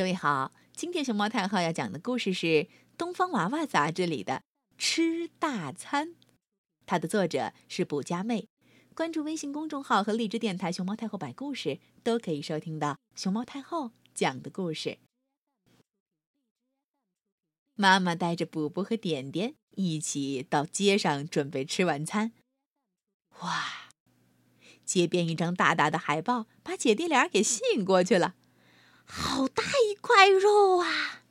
各位好，今天熊猫太后要讲的故事是《东方娃娃》杂志里的《吃大餐》，它的作者是卜佳妹。关注微信公众号和荔枝电台“熊猫太后摆故事”，都可以收听到熊猫太后讲的故事。妈妈带着卜卜和点点一起到街上准备吃晚餐。哇！街边一张大大的海报把姐弟俩给吸引过去了。好大一块肉啊！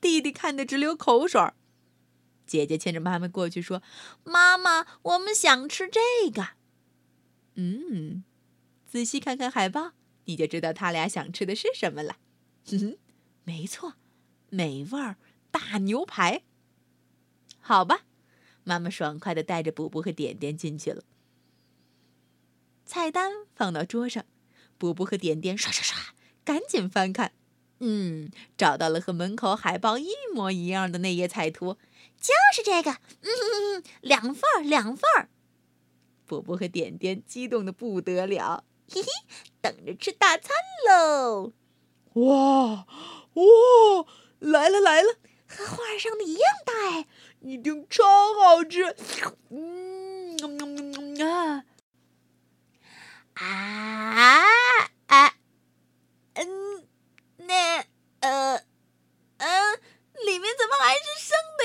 弟弟看得直流口水儿。姐姐牵着妈妈过去说：“妈妈，我们想吃这个。”嗯，仔细看看海报，你就知道他俩想吃的是什么了。哼哼，没错，美味儿大牛排。好吧，妈妈爽快的带着补补和点点进去了。菜单放到桌上，补补和点点刷刷刷。赶紧翻看，嗯，找到了和门口海报一模一样的那页彩图，就是这个，嗯，两份儿，两份儿。波波和点点激动的不得了，嘿嘿，等着吃大餐喽！哇，哇，来了来了，和画上的一样大哎，一定超好吃，嗯，那呃，嗯，里面怎么还是生的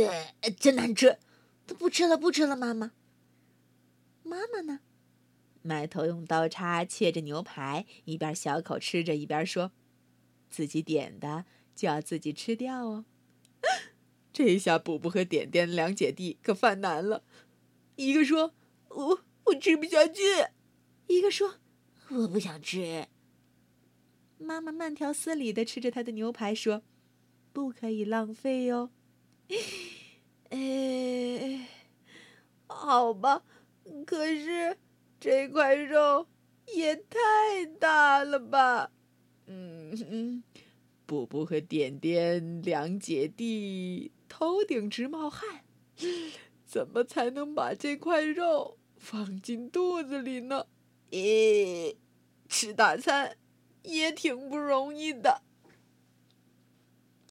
呀？哦，真难吃，不吃了，不吃了，妈妈。妈妈呢？埋头用刀叉切着牛排，一边小口吃着，一边说：“自己点的就要自己吃掉哦。”这下补补和点点两姐弟可犯难了，一个说：“我我吃不下去。”一个说：“我不想吃。”妈妈慢条斯理的吃着她的牛排，说：“不可以浪费哟。” 哎，好吧，可是这块肉也太大了吧？嗯嗯，布布和点点两姐弟头顶直冒汗，怎么才能把这块肉放进肚子里呢？咦，吃大餐。也挺不容易的。